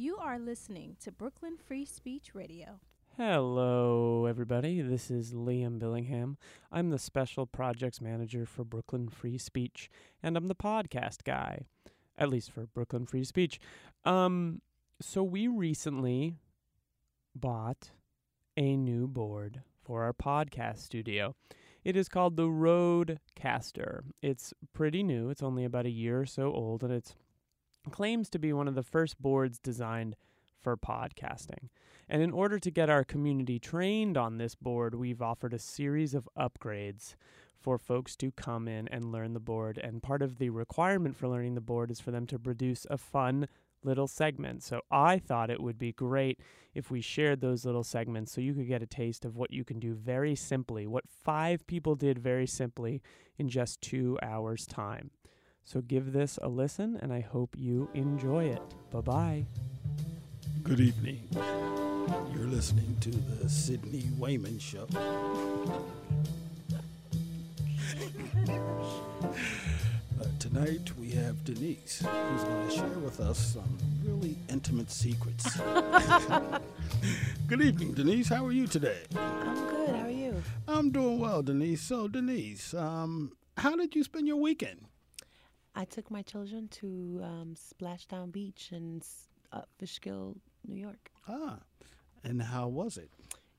You are listening to Brooklyn Free Speech Radio. Hello, everybody. This is Liam Billingham. I'm the Special Projects Manager for Brooklyn Free Speech, and I'm the podcast guy, at least for Brooklyn Free Speech. Um, so we recently bought a new board for our podcast studio. It is called the Rodecaster. It's pretty new. It's only about a year or so old, and it claims to be one of the first boards designed for podcasting. And in order to get our community trained on this board, we've offered a series of upgrades for folks to come in and learn the board. And part of the requirement for learning the board is for them to produce a fun little segment. So I thought it would be great if we shared those little segments so you could get a taste of what you can do very simply, what five people did very simply in just two hours' time. So give this a listen, and I hope you enjoy it. Bye bye. Good evening. You're listening to the Sydney Wayman Show. Uh, tonight we have Denise, who's going to share with us some really intimate secrets. Good evening, Denise. How are you today? I'm good. How are you? I'm doing well, Denise. So, Denise, um, how did you spend your weekend? I took my children to um, Splashdown Beach in uh, Fishkill, New York. Ah, and how was it?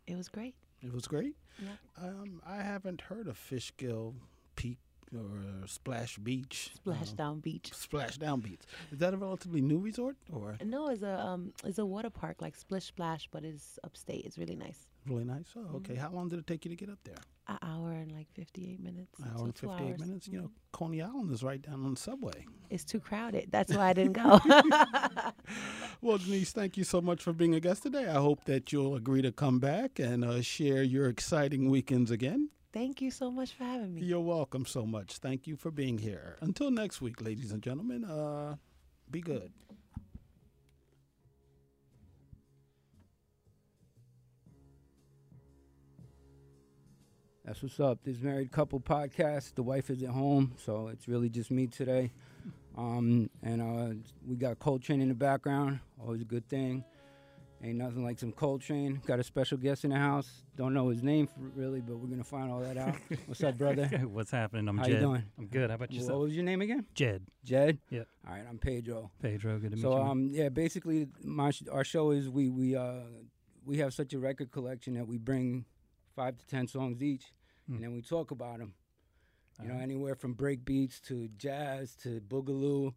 It was great. It was great. Yeah. Um, I haven't heard of Fishkill Peak or Splash Beach. um, Splashdown Beach. Splashdown Beach. Is that a relatively new resort or No, it's a um, it's a water park like Splish Splash, but it's upstate. It's really nice. really nice? Oh, okay. How long did it take you to get up there? An hour and like 58 minutes. An hour so and 58 hours. minutes. You know, Mhm. Coney Island is right down on the subway. It's too crowded. That's why I didn't go. Well, Denise, thank you so much for being a guest today. I hope that you'll agree to come back and uh, share your exciting weekends again. Thank you so much for having me. You're welcome so much. Thank you for being here. Until next week, ladies and gentlemen, uh, be good. That's what's up. This married couple podcast. The wife is at home, so it's really just me today. Um, and uh, we got Coltrane in the background. Always a good thing. Ain't nothing like some Coltrane. Got a special guest in the house. Don't know his name really, but we're gonna find all that out. What's up, brother? What's happening? I'm How Jed. you doing? I'm good. How about you? What was your name again? Jed. Jed. Yep. All right, I'm Pedro. Pedro. Good to meet you. So um yeah, basically my sh- our show is we we uh we have such a record collection that we bring five to ten songs each, Hmm. and then we talk about them. You know, anywhere from break beats to jazz to boogaloo,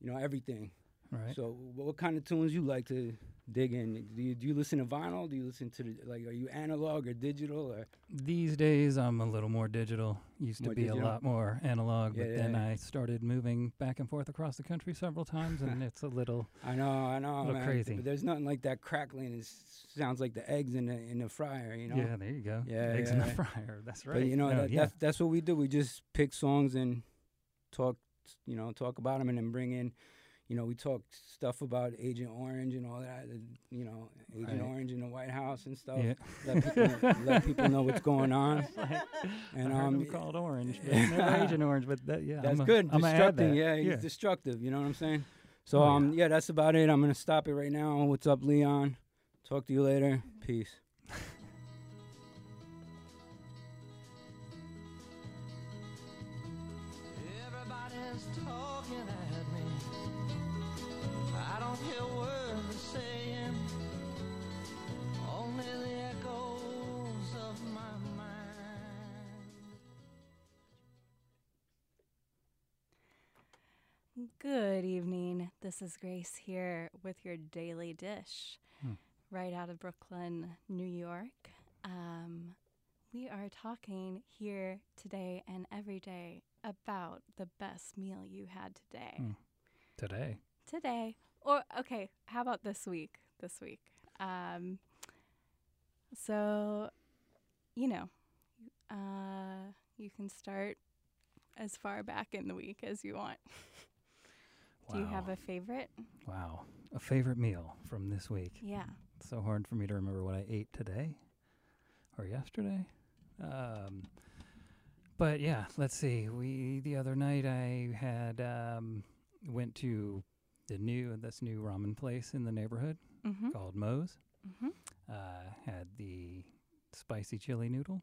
you know everything. right. So wh- what kind of tunes you like to dig in? Do you do you listen to vinyl? Do you listen to the, like are you analog or digital or These days, I'm a little more digital. Used to be digital? a lot more analog, Yeah, but yeah, then yeah. I started moving back and forth across the country several times, and it's a little. I know, I know, Little man. crazy. But there's nothing like that crackling. It sounds like the eggs in the in the fryer, you know. Yeah, there you go. Yeah, Eggs in the fryer. That's right. But you know, No, that, that's that's what we do. We just pick songs and talk, you know, talk about them, and then bring in, you know, we talk stuff about Agent Orange and all that. You know, Agent Right. Orange in the White House and stuff. yeah. Let people let people know what's going on. And I heard um, him called Orange, but never Agent Orange. But that, yeah, that's I'm a, good. I'm gonna Destructing, that. yeah, he's yeah. destructive. You know what I'm saying? So Oh, yeah. um, yeah, that's about it. I'm gonna stop it right now. What's up, Leon? Talk to you later. Peace. Everybody's talking at me. I don't hear words they're saying. Only the echoes of my mind. Good evening. This is Grace here with your daily dish, Hmm. right out of Brooklyn, New York. Um, we are talking here today and every day about the best meal you had today. Hmm. Today. Today, or okay, how about this week? This week. Um, so, you know, uh, you can start as far back in the week as you want. Do you have a favorite? Wow. A favorite meal from this week. Yeah. It's so hard for me to remember what I ate today or yesterday. Um, but yeah, let's see. We the other night I had um, went to the new this new ramen place in the neighborhood Mm-hmm. called Moe's. Mm-hmm. Uh, had the spicy chili noodle,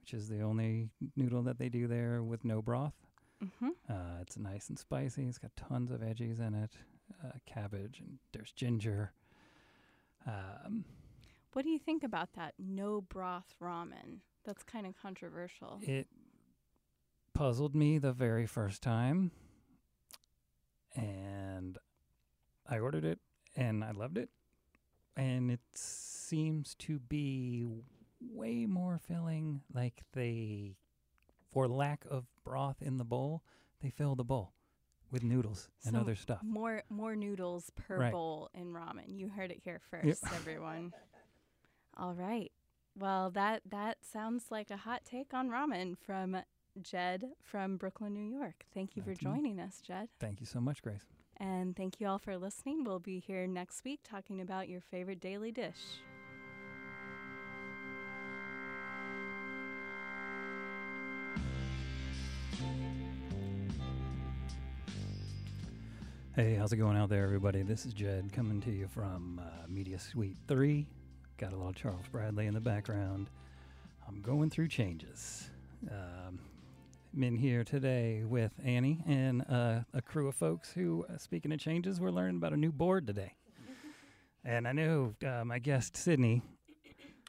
which is the only noodle that they do there with no broth. Mm-hmm. Uh, it's nice and spicy. It's got tons of veggies in it, uh, cabbage, and there's ginger. Um, What do you think about that no broth ramen? That's kind of controversial. it puzzled me the very first time, and I ordered it, and I loved it, and it seems to be way more filling. Like they, for lack of broth in the bowl, they fill the bowl with noodles and other stuff. More more noodles per Right. bowl in ramen. You heard it here Yep. first, everyone. All right. Well, that that sounds like a hot take on ramen from Jed from Brooklyn, New York. Thank you for That's me. joining us, Jed. Thank you so much, Grace. And thank you all for listening. We'll be here next week talking about your favorite daily dish. Hey, how's it going out there, everybody? This is Jed coming to you from uh, Media Suite 3. Got a little Charles Bradley in the background. I'm going through changes. Um, I'm here today with Annie and uh, a crew of folks who, uh, speaking of changes, we're learning about a new board today. And I know uh, my guest, Sydney,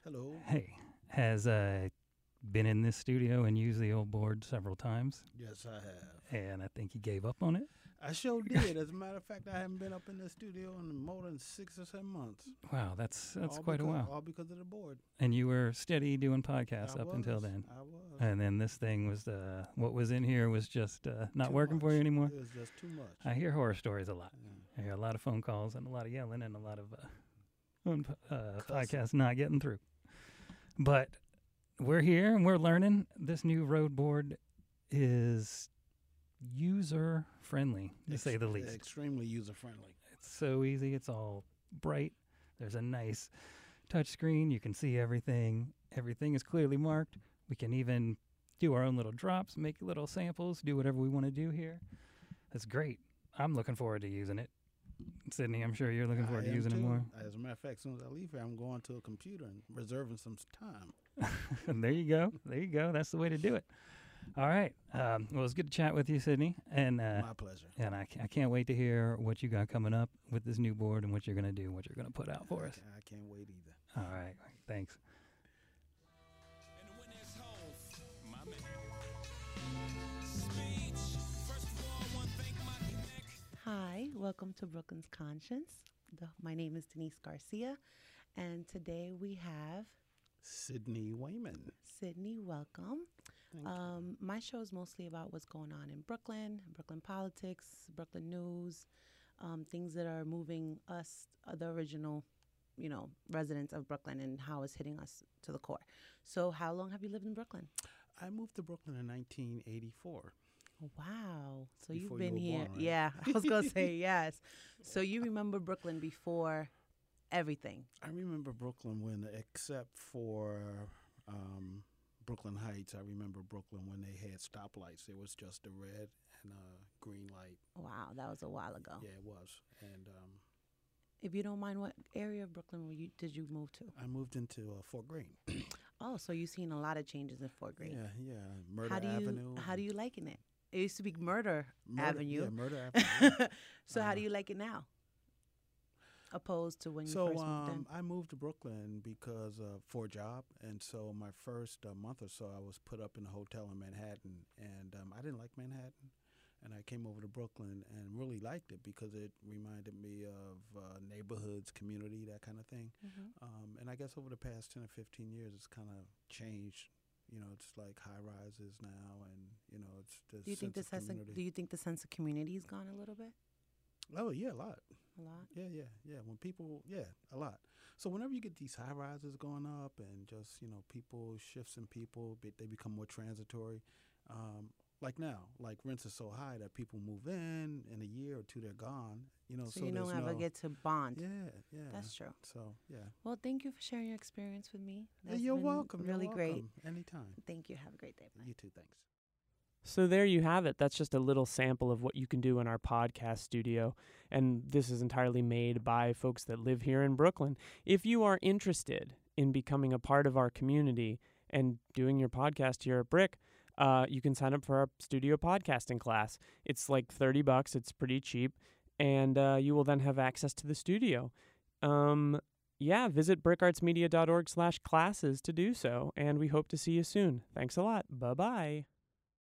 Hello. hey, has uh, been in this studio and used the old board several times. Yes, I have. And I think he gave up on it. I sure did. As a matter of fact, I haven't been up in the studio in more than six or seven months. Wow, that's that's All quite a while. All because of the board. And you were steady doing podcasts I up until then. I was. And then this thing was uh, what was in here was just uh, not Too working for you anymore. It was just too much. I hear horror stories a lot. Yeah. I hear a lot of phone calls and a lot of yelling and a lot of uh, uh, podcasts not getting through. But we're here and we're learning. This new Rode board is user friendly, to Ex- say the least. Extremely user friendly. It's so easy. It's all bright. There's a nice touch screen. You can see everything. Everything is clearly marked. We can even do our own little drops, make little samples, do whatever we want to do here. That's great. I'm looking forward to using it. Sydney, I'm sure you're looking forward I to using it more. As a matter of fact, as soon as I leave here, I'm going to a computer and reserving some time. there you go. There you go. That's the way to do it. All right. Um, well, it's good to chat with you, Sydney. And uh, My pleasure. and I, I can't wait to hear what you got coming up with this new board and what you're going to do, what you're going to put out for I us. I can't wait either. All right. Thanks. Hi, welcome to Brooklyn's Conscience. The, my name is Denise Garcia, and today we have Sydney Wayman. Sydney. Welcome. You. Um, my show is mostly about what's going on in Brooklyn, Brooklyn politics, Brooklyn news, um, things that are moving us, uh, the original, you know, residents of Brooklyn, and how it's hitting us to the core. So, how long have you lived in Brooklyn? I moved to Brooklyn in 1984. Wow. So Before you've you been were here. born, right? Yeah, I was gonna say yes. So you remember Brooklyn before everything. I remember Brooklyn when, except for um, Brooklyn Heights, I remember Brooklyn when they had stoplights. It was just a red and a green light. Wow, that was a while ago. Yeah, it was. And um, If you don't mind, what area of Brooklyn were you did you move to? I moved into uh, Fort Greene. Oh, so you've seen a lot of changes in Fort Greene. Yeah, yeah. Murder how do you Avenue. how do you liking it? It used to be Murder, Murder, Avenue. Yeah, Murder Avenue. so how do Uh, you like it now? Opposed to when you so first moved in. um, I moved to Brooklyn because uh, for a job, and so my first uh, month or so, I was put up in a hotel in Manhattan, and um, I didn't like Manhattan, and I came over to Brooklyn and really liked it because it reminded me of uh, neighborhoods, community, that kind of thing. Mhm. Um, and I guess over the past ten or fifteen years, it's kind of changed. You know, it's like high rises now, and you know, it's this Do you think the sense of sense of, community. do you think the sense of community's gone a little bit? oh yeah, a lot. A lot? Yeah, yeah, yeah. When people, yeah, a lot. So whenever you get these high rises going up and just you know people shifts in people, they become more transitory. Um, like now, like rents are so high that people move in in a year or two, they're gone. You know, so, so, you don't ever no, get to bond. Yeah, yeah. That's true. So yeah. Well, thank you for sharing your experience with me. Yeah, That's you're been welcome. Really you're great. Anytime. Thank you. Have a great day. Bye. You too. Thanks. So there you have it. That's just a little sample of what you can do in our podcast studio. And this is entirely made by folks that live here in Brooklyn. If you are interested in becoming a part of our community and doing your podcast here at BRIC, uh, you can sign up for our studio podcasting class. It's like 30 bucks, it's pretty cheap, and uh, you will then have access to the studio. Um, yeah, visit brickartsmedia.org slash classes to do so, and we hope to see you soon. Thanks a lot. Bye bye.